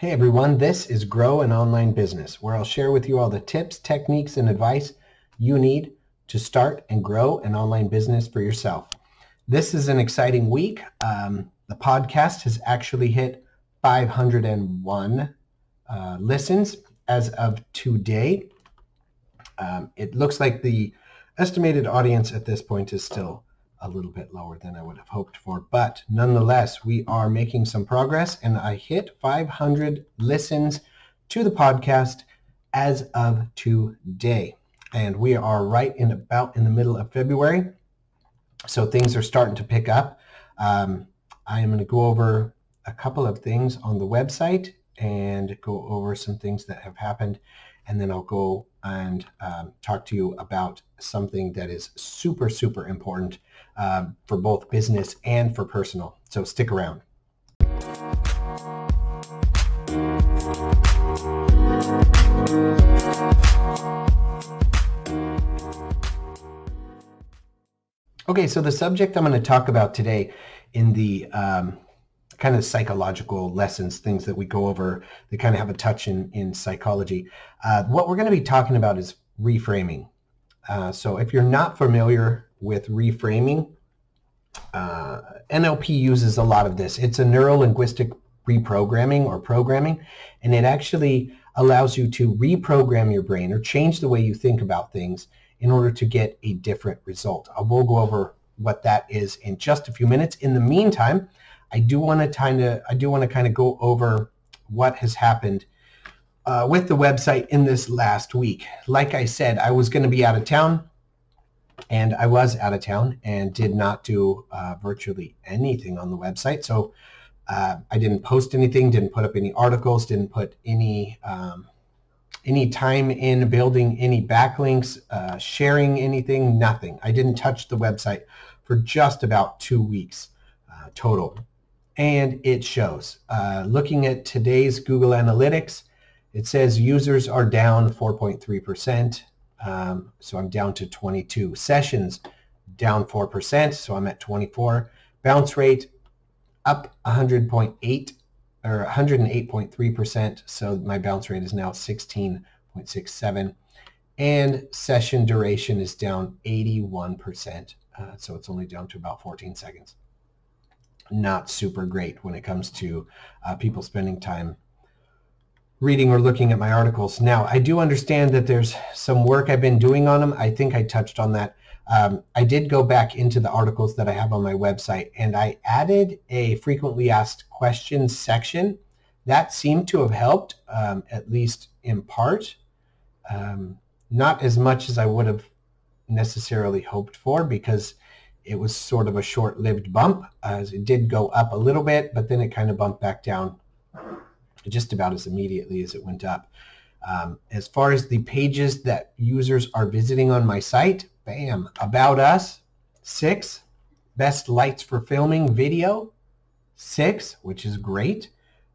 Hey everyone, this is Grow an Online Business, where I'll share with you all the tips, techniques, and advice you need to start and grow an online business for yourself. This is an exciting week. Um, the podcast has actually hit 501 uh, listens as of today. Um, it looks like the estimated audience at this point is still a little bit lower than I would have hoped for. But nonetheless, we are making some progress and I hit 500 listens to the podcast as of today. And we are right in about in the middle of February. So things are starting to pick up. Um, I am going to go over a couple of things on the website and go over some things that have happened. And then I'll go and um, talk to you about something that is super, super important um, for both business and for personal. So stick around. Okay, so the subject I'm going to talk about today in the um, kind of psychological lessons, things that we go over that kind of have a touch in, in psychology. Uh, what we're going to be talking about is reframing. Uh, so if you're not familiar with reframing. Uh, NLP uses a lot of this. It's a neuro-linguistic reprogramming or programming, and it actually allows you to reprogram your brain or change the way you think about things in order to get a different result. I will go over what that is in just a few minutes. In the meantime, I do want to kind of I do want to kind of go over what has happened uh, with the website in this last week. Like I said, I was going to be out of town and I was out of town and did not do uh, virtually anything on the website. So uh, I didn't post anything, didn't put up any articles, didn't put any um, any time in building any backlinks, uh, sharing anything, nothing. I didn't touch the website for just about two weeks uh, total. And it shows. Uh, looking at today's Google Analytics, it says users are down 4.3%. Um, so I'm down to 22. Sessions down 4%, so I'm at 24. Bounce rate up 100.8 or 108.3%, so my bounce rate is now 16.67. And session duration is down 81%, uh, so it's only down to about 14 seconds. Not super great when it comes to uh, people spending time reading or looking at my articles. Now, I do understand that there's some work I've been doing on them. I think I touched on that. Um, I did go back into the articles that I have on my website and I added a frequently asked questions section. That seemed to have helped, um, at least in part. Um, not as much as I would have necessarily hoped for because it was sort of a short-lived bump as it did go up a little bit, but then it kind of bumped back down just about as immediately as it went up. Um, as far as the pages that users are visiting on my site, bam, about us, six, best lights for filming video, six, which is great.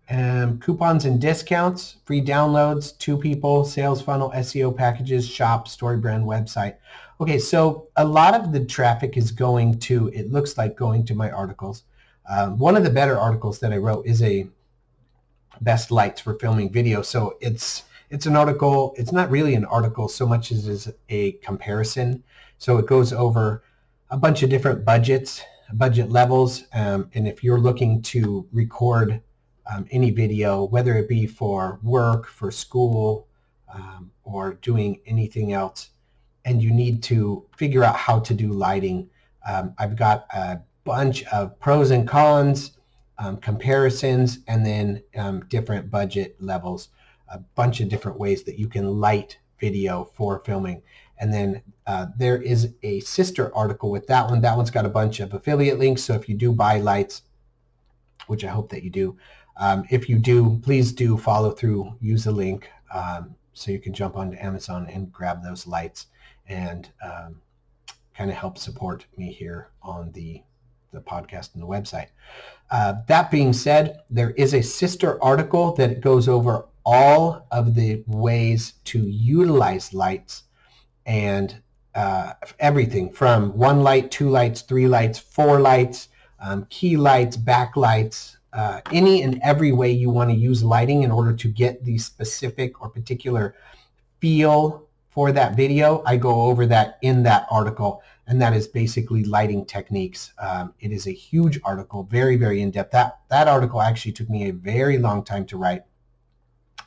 Um, coupons and discounts, free downloads, two people, sales funnel, SEO packages, shop, StoryBrand website. Okay, so a lot of the traffic is going to, it looks like going to my articles. Um, one of the better articles that I wrote is a best lights for filming video. So it's it's an article. It's not really an article so much as is a comparison. So it goes over a bunch of different budgets, budget levels, um, and if you're looking to record um, any video, whether it be for work, for school, um, or doing anything else, and you need to figure out how to do lighting, um, I've got a bunch of pros and cons um, comparisons, and then um, different budget levels, a bunch of different ways that you can light video for filming. And then uh, there is a sister article with that one. That one's got a bunch of affiliate links. So if you do buy lights, which I hope that you do, um, if you do, please do follow through, use the link um, so you can jump onto Amazon and grab those lights and um, kind of help support me here on the the podcast and the website. Uh, that being said, there is a sister article that goes over all of the ways to utilize lights and uh, everything from one light, two lights, three lights, four lights, um, key lights, backlights, uh, any and every way you want to use lighting in order to get the specific or particular feel for that video, I go over that in that article, and that is basically lighting techniques. Um, it is a huge article, very, very in-depth. That, that article actually took me a very long time to write,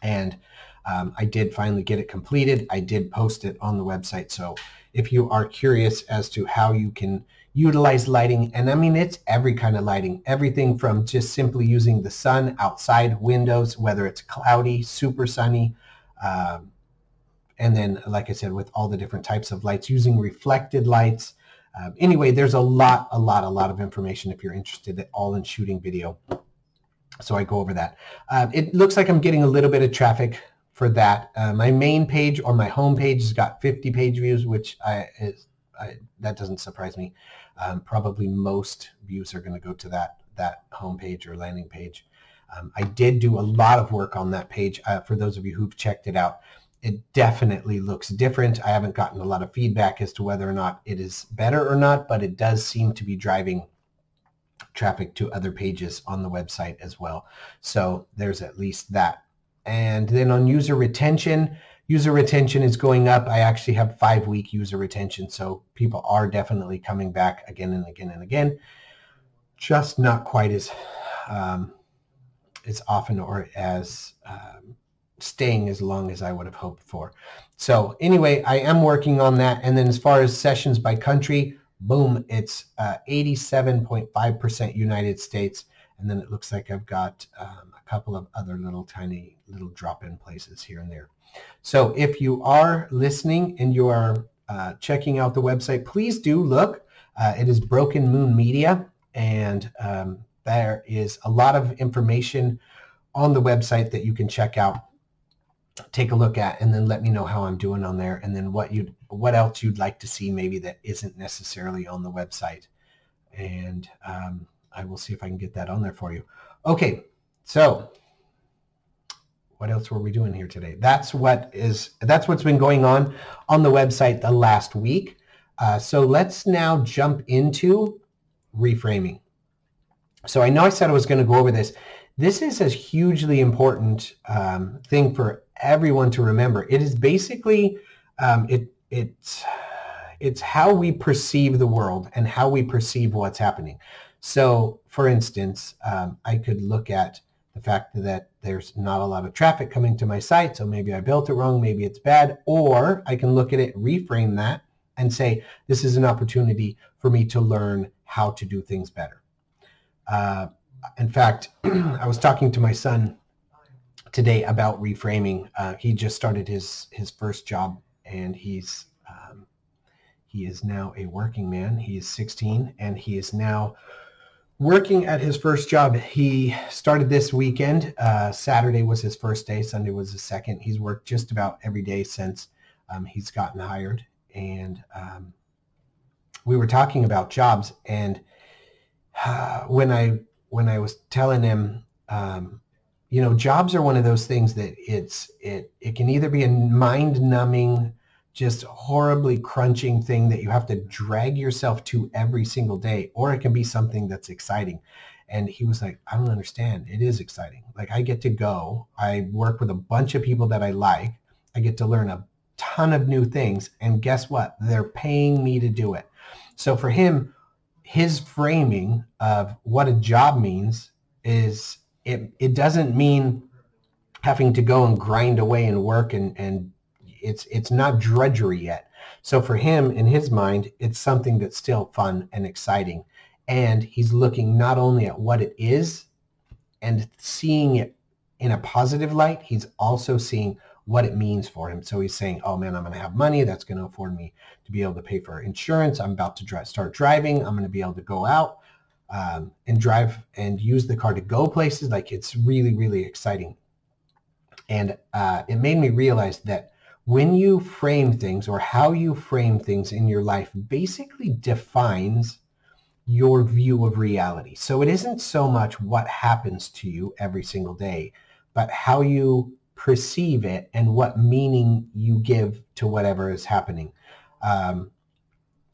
and um, I did finally get it completed. I did post it on the website, so if you are curious as to how you can utilize lighting, and I mean, it's every kind of lighting, everything from just simply using the sun outside windows, whether it's cloudy, super sunny, um, and then, like I said, with all the different types of lights, using reflected lights. Um, anyway, there's a lot, a lot, a lot of information if you're interested all in shooting video. So I go over that. Uh, it looks like I'm getting a little bit of traffic for that. Uh, my main page or my home page has got 50 page views, which I, is, I that doesn't surprise me. Um, probably most views are going to go to that that home page or landing page. Um, I did do a lot of work on that page. Uh, for those of you who've checked it out, it definitely looks different. I haven't gotten a lot of feedback as to whether or not it is better or not, but it does seem to be driving traffic to other pages on the website as well. So there's at least that. And then on user retention, user retention is going up. I actually have five week user retention. So people are definitely coming back again and again and again. Just not quite as um, as often or as um, staying as long as I would have hoped for. So anyway, I am working on that. And then as far as sessions by country, boom, it's 87.5% uh, United States. And then it looks like I've got um, a couple of other little tiny little drop-in places here and there. So if you are listening and you are uh, checking out the website, please do look. Uh, it is Broken Moon Media, and um, there is a lot of information on the website that you can check out take a look at and then let me know how I'm doing on there and then what you what else you'd like to see maybe that isn't necessarily on the website and um, I will see if I can get that on there for you. Okay, so what else were we doing here today? That's what is that's what's been going on on the website the last week. Uh, so let's now jump into reframing. So I know I said I was going to go over this. This is a hugely important um, thing for everyone to remember. It is basically um, it it's it's how we perceive the world and how we perceive what's happening. So, for instance, um, I could look at the fact that there's not a lot of traffic coming to my site, so maybe I built it wrong, maybe it's bad, or I can look at it, reframe that, and say this is an opportunity for me to learn how to do things better. Uh, in fact, I was talking to my son today about reframing. Uh, he just started his his first job, and he's um, he is now a working man. He is 16, and he is now working at his first job. He started this weekend. Uh, Saturday was his first day. Sunday was his second. He's worked just about every day since um, he's gotten hired, and um, we were talking about jobs and. Uh, when I when I was telling him, um, you know, jobs are one of those things that it's it it can either be a mind numbing, just horribly crunching thing that you have to drag yourself to every single day, or it can be something that's exciting. And he was like, I don't understand. It is exciting. Like I get to go. I work with a bunch of people that I like. I get to learn a ton of new things. And guess what? They're paying me to do it. So for him, his framing of what a job means is it, it doesn't mean having to go and grind away and work and, and it's it's not drudgery yet. So for him, in his mind, it's something that's still fun and exciting. And he's looking not only at what it is and seeing it in a positive light, he's also seeing what it means for him. So he's saying, oh man, I'm going to have money. That's going to afford me to be able to pay for insurance. I'm about to start driving. I'm going to be able to go out um, and drive and use the car to go places. Like it's really, really exciting. And uh, it made me realize that when you frame things or how you frame things in your life basically defines your view of reality. So it isn't so much what happens to you every single day, but how you perceive it and what meaning you give to whatever is happening. Um,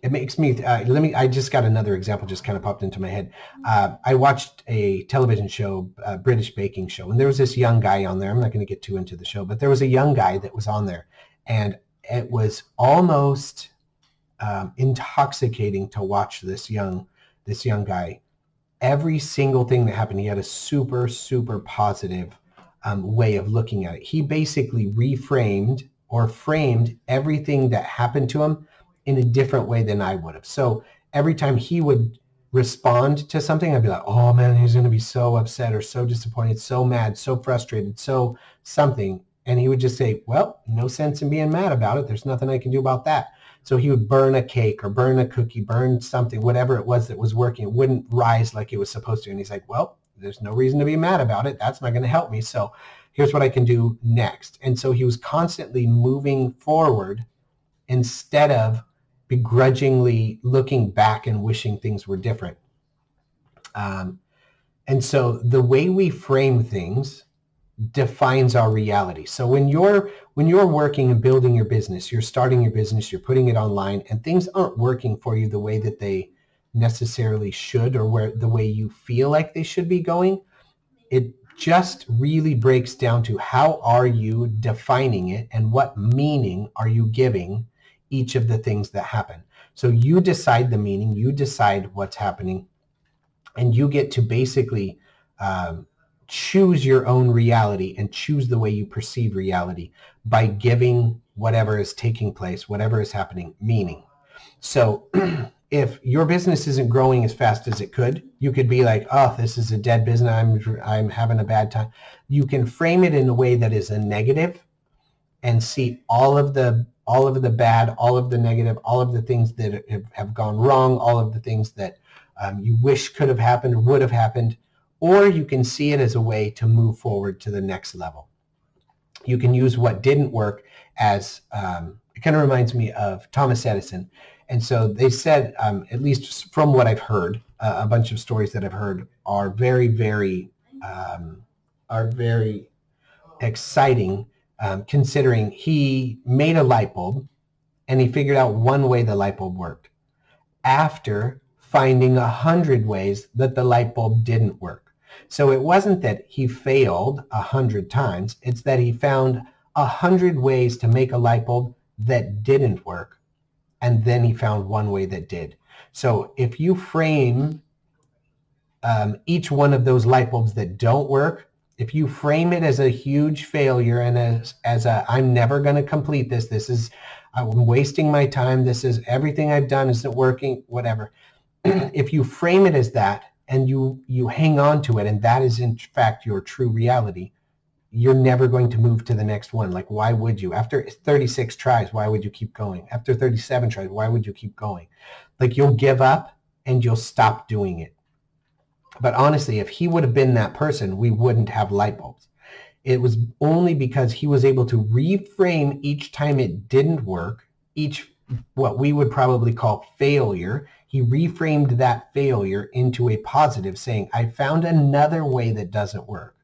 it makes me uh, let me i just got another example just kind of popped into my head. Uh, i watched a television show a british baking show and there was this young guy on there i'm not going to get too into the show but there was a young guy that was on there and it was almost um, intoxicating to watch this young this young guy. Every single thing that happened he had a super super positive um, way of looking at it. He basically reframed or framed everything that happened to him in a different way than I would have. So every time he would respond to something, I'd be like, oh man, he's going to be so upset or so disappointed, so mad, so frustrated, so something. And he would just say, well, no sense in being mad about it. There's nothing I can do about that. So he would burn a cake or burn a cookie, burn something, whatever it was that was working. It wouldn't rise like it was supposed to. And he's like, well, there's no reason to be mad about it. That's not going to help me. So here's what I can do next. And so he was constantly moving forward instead of begrudgingly looking back and wishing things were different. Um, and so the way we frame things defines our reality. So when you're when you're working and building your business, you're starting your business, you're putting it online, and things aren't working for you the way that they necessarily should or where the way you feel like they should be going, it just really breaks down to how are you defining it and what meaning are you giving each of the things that happen. So you decide the meaning, you decide what's happening, and you get to basically um, choose your own reality and choose the way you perceive reality by giving whatever is taking place, whatever is happening, meaning. So if your business isn't growing as fast as it could, you could be like, oh, this is a dead business. I'm, I'm having a bad time. You can frame it in a way that is a negative and see all of the all of the bad, all of the negative, all of the things that have, gone wrong, all of the things that um, you wish could have happened or would have happened, or you can see it as a way to move forward to the next level. You can use what didn't work as, um, it kind of reminds me of Thomas Edison. And so they said, um, at least from what I've heard, uh, a bunch of stories that I've heard are very, very, um, are very exciting um, considering he made a light bulb and he figured out one way the light bulb worked after finding a hundred ways that the light bulb didn't work. So it wasn't that he failed a hundred times. It's that he found a hundred ways to make a light bulb that didn't work. And then he found one way that did. So if you frame um, each one of those light bulbs that don't work if you frame it as a huge failure and as, as a, I'm never going to complete this, this is, I'm wasting my time, this is everything I've done isn't working, whatever. if you frame it as that and you, you hang on to it and that is in fact your true reality, you're never going to move to the next one. Like, why would you? After 36 tries, why would you keep going? After 37 tries, why would you keep going? Like, you'll give up and you'll stop doing it. But honestly, if he would have been that person, we wouldn't have light bulbs. It was only because he was able to reframe each time it didn't work, each what we would probably call failure. He reframed that failure into a positive, saying, I found another way that doesn't work.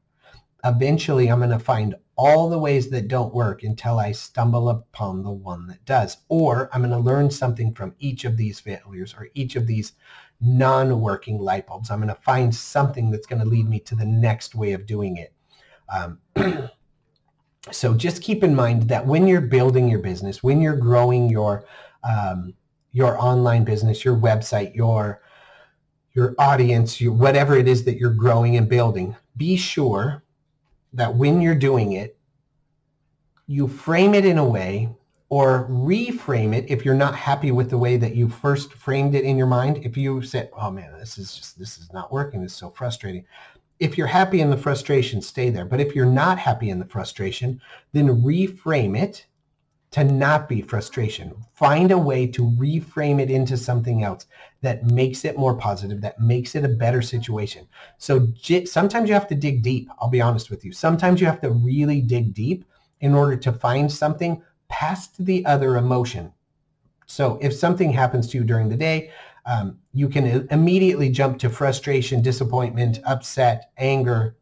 Eventually, I'm going to find all the ways that don't work until I stumble upon the one that does. Or I'm going to learn something from each of these failures or each of these non-working light bulbs. I'm going to find something that's going to lead me to the next way of doing it. Um, so just keep in mind that when you're building your business, when you're growing your um, your online business, your website, your your audience, your, whatever it is that you're growing and building, be sure that when you're doing it, you frame it in a way or reframe it if you're not happy with the way that you first framed it in your mind. If you said, oh man, this is just, this is not working. Is so frustrating. If you're happy in the frustration, stay there. But if you're not happy in the frustration, then reframe it to not be frustration. Find a way to reframe it into something else that makes it more positive, that makes it a better situation. So sometimes you have to dig deep. I'll be honest with you. Sometimes you have to really dig deep in order to find something past the other emotion. So if something happens to you during the day, um, you can immediately jump to frustration, disappointment, upset, anger,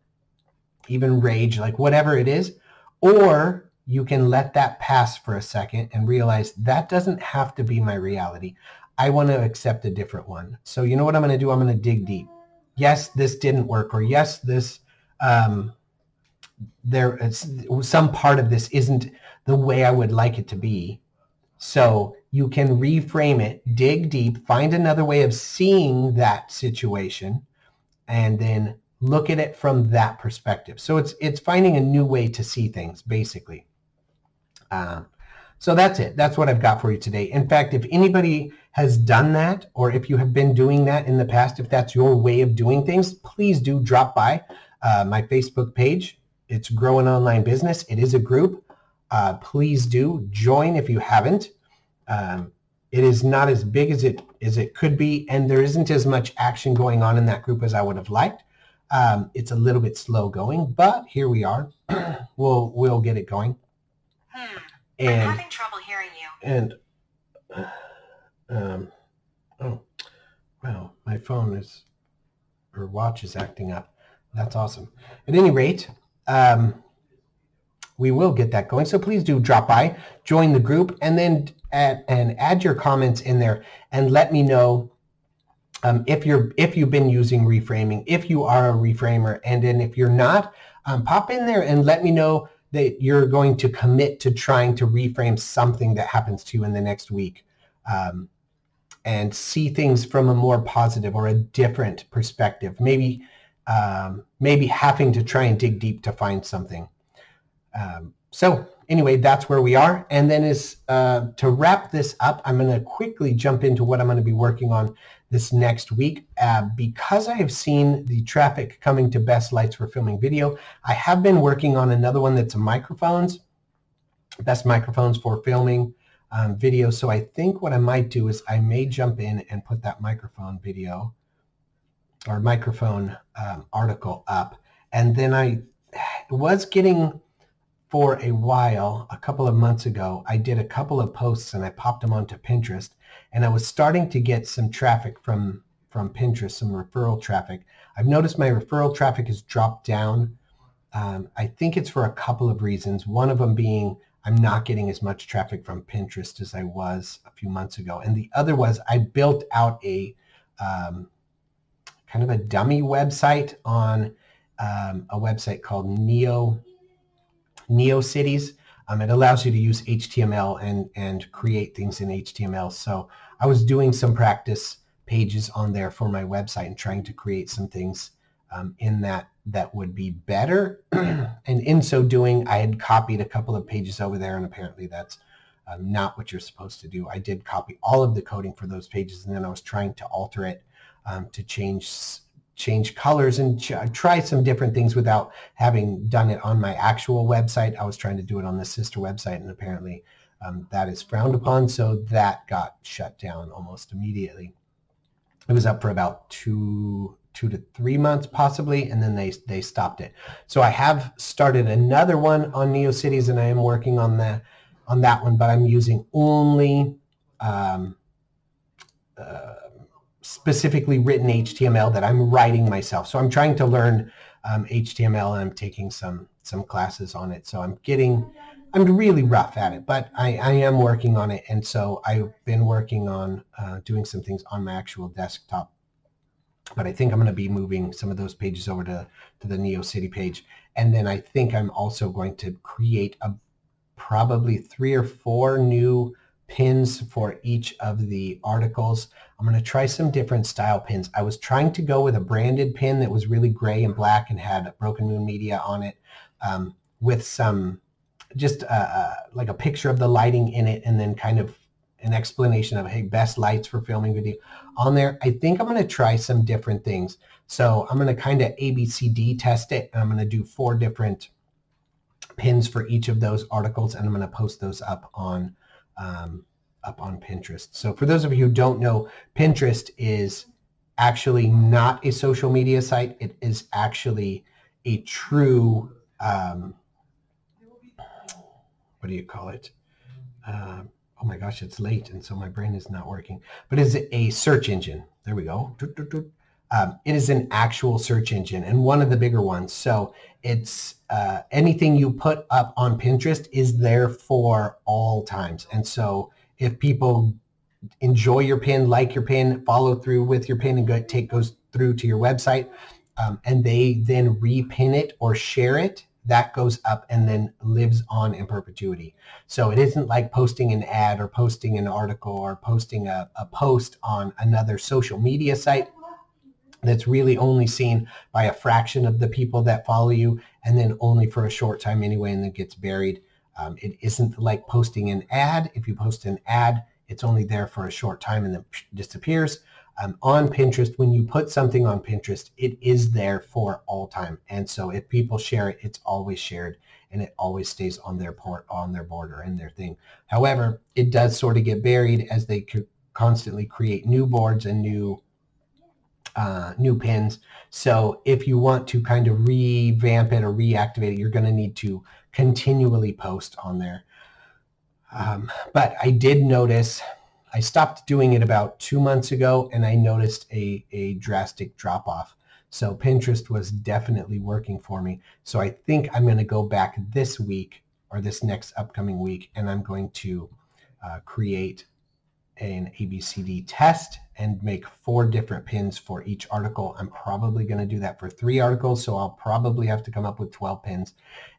even rage, like whatever it is. Or you can let that pass for a second and realize that doesn't have to be my reality. I want to accept a different one. So you know what I'm going to do? I'm going to dig deep. Yes, this didn't work, or yes, this um, there some part of this isn't the way I would like it to be. So you can reframe it, dig deep, find another way of seeing that situation, and then look at it from that perspective. So it's it's finding a new way to see things, basically. Um, so that's it. That's what I've got for you today. In fact, if anybody has done that, or if you have been doing that in the past, if that's your way of doing things, please do drop by uh, my Facebook page. It's Grow an Online Business. It is a group. Uh, please do join if you haven't. Um, it is not as big as it as it could be, and there isn't as much action going on in that group as I would have liked. Um, it's a little bit slow going, but here we are. we'll we'll get it going. Hmm. And, I'm having trouble hearing you. And um, oh, well, my phone is or watch is acting up. That's awesome. At any rate, um, we will get that going. So please do drop by, join the group, and then add, and add your comments in there and let me know um, if you're if you've been using reframing, if you are a reframer, and then if you're not, um, pop in there and let me know that you're going to commit to trying to reframe something that happens to you in the next week um, and see things from a more positive or a different perspective. Maybe um, maybe having to try and dig deep to find something. Um, so anyway, that's where we are. And then is uh, to wrap this up, I'm going to quickly jump into what I'm going to be working on this next week. Uh, because I have seen the traffic coming to Best Lights for Filming Video, I have been working on another one that's microphones, best microphones for filming um, video. So I think what I might do is I may jump in and put that microphone video or microphone um, article up. And then I was getting for a while, a couple of months ago, I did a couple of posts and I popped them onto Pinterest and I was starting to get some traffic from, from Pinterest, some referral traffic. I've noticed my referral traffic has dropped down. Um, I think it's for a couple of reasons. One of them being I'm not getting as much traffic from Pinterest as I was a few months ago. And the other was I built out a um, kind of a dummy website on um, a website called Neo NeoCities. Um, it allows you to use HTML and, and create things in HTML. So I was doing some practice pages on there for my website and trying to create some things um, in that that would be better. and in so doing, I had copied a couple of pages over there, and apparently that's um, not what you're supposed to do. I did copy all of the coding for those pages, and then I was trying to alter it um, to change change colors and ch- try some different things without having done it on my actual website. I was trying to do it on the sister website and apparently um, that is frowned upon. So that got shut down almost immediately. It was up for about two, two to three months possibly, and then they, they stopped it. So I have started another one on NeoCities and I am working on that, on that one, but I'm using only um, uh, specifically written HTML that I'm writing myself. So I'm trying to learn um, HTML and I'm taking some some classes on it. So I'm getting, I'm really rough at it, but I, I am working on it. And so I've been working on uh, doing some things on my actual desktop. But I think I'm going to be moving some of those pages over to, to the Neo City page. And then I think I'm also going to create a probably three or four new pins for each of the articles. I'm going to try some different style pins. I was trying to go with a branded pin that was really gray and black and had Broken Moon Media on it um, with some just uh, uh, like a picture of the lighting in it and then kind of an explanation of, hey, best lights for filming video on there. I think I'm going to try some different things. So I'm going to kind of ABCD test it I'm going to do four different pins for each of those articles and I'm going to post those up on um, up on Pinterest. So for those of you who don't know, Pinterest is actually not a social media site. It is actually a true, um, what do you call it? Uh, oh my gosh, it's late, and so my brain is not working. But it's a search engine. There we go. Um, it is an actual search engine and one of the bigger ones. So it's uh, anything you put up on Pinterest is there for all times. And so if people enjoy your pin, like your pin, follow through with your pin, and go, take goes through to your website, um, and they then repin it or share it, that goes up and then lives on in perpetuity. So it isn't like posting an ad or posting an article or posting a, a post on another social media site that's really only seen by a fraction of the people that follow you and then only for a short time anyway and then gets buried. Um, it isn't like posting an ad. If you post an ad, it's only there for a short time and then disappears. Um, on Pinterest, when you put something on Pinterest, it is there for all time. And so if people share it, it's always shared and it always stays on their port, on their border and their thing. However, it does sort of get buried as they constantly create new boards and new uh, new pins. So if you want to kind of revamp it or reactivate it, you're going to need to continually post on there. Um, but I did notice, I stopped doing it about two months ago and I noticed a, a drastic drop off. So Pinterest was definitely working for me. So I think I'm going to go back this week or this next upcoming week and I'm going to uh, create an ABCD test and make four different pins for each article. I'm probably going to do that for three articles, so I'll probably have to come up with 12 pins,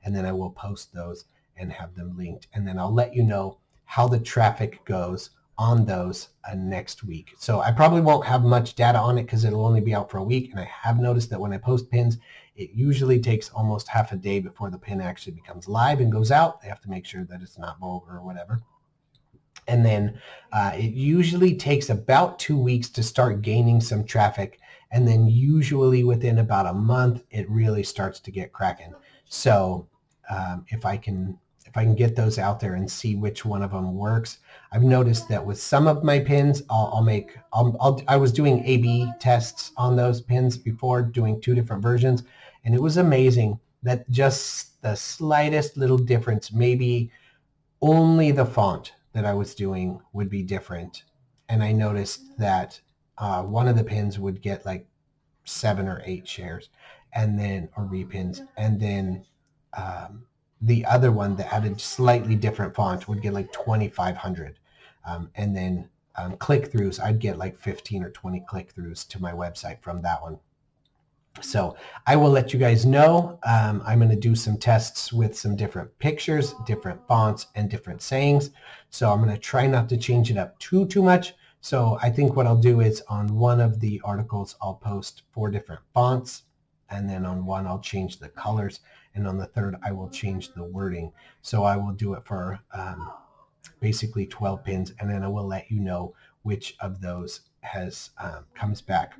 and then I will post those and have them linked. And then I'll let you know how the traffic goes on those uh, next week. So I probably won't have much data on it because it'll only be out for a week. And I have noticed that when I post pins, it usually takes almost half a day before the pin actually becomes live and goes out. They have to make sure that it's not vulgar or whatever and then uh, it usually takes about two weeks to start gaining some traffic. And then usually within about a month it really starts to get cracking. So um, if i can if i can get those out there and see which one of them works i've noticed that with some of my pins i'll, I'll make I'll, I'll, i was doing a b tests on those pins before doing two different versions. And it was amazing that just the slightest little difference maybe only the font that I was doing would be different. And I noticed that uh, one of the pins would get like seven or eight shares and then, or repins. And then um, the other one that had a slightly different font would get like 2,500. Um, and then um, click-throughs, I'd get like 15 or 20 click-throughs to my website from that one. So I will let you guys know. Um, I'm going to do some tests with some different pictures, different fonts, and different sayings. So I'm going to try not to change it up too, too much. So I think what I'll do is on one of the articles, I'll post four different fonts. And then on one, I'll change the colors. And on the third, I will change the wording. So I will do it for um, basically 12 pins. And then I will let you know which of those has um, comes back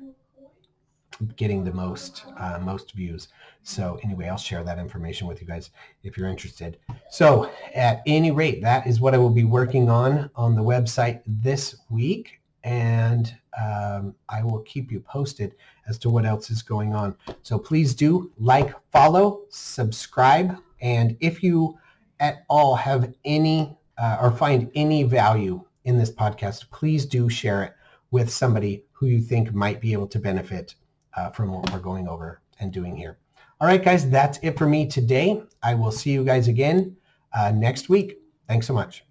getting the most uh, most views. So anyway, I'll share that information with you guys if you're interested. So at any rate, that is what I will be working on on the website this week. And um, I will keep you posted as to what else is going on. So please do like, follow, subscribe. And if you at all have any uh, or find any value in this podcast, please do share it with somebody who you think might be able to benefit uh, from what we're going over and doing here. All right, guys, that's it for me today. I will see you guys again uh, next week. Thanks so much.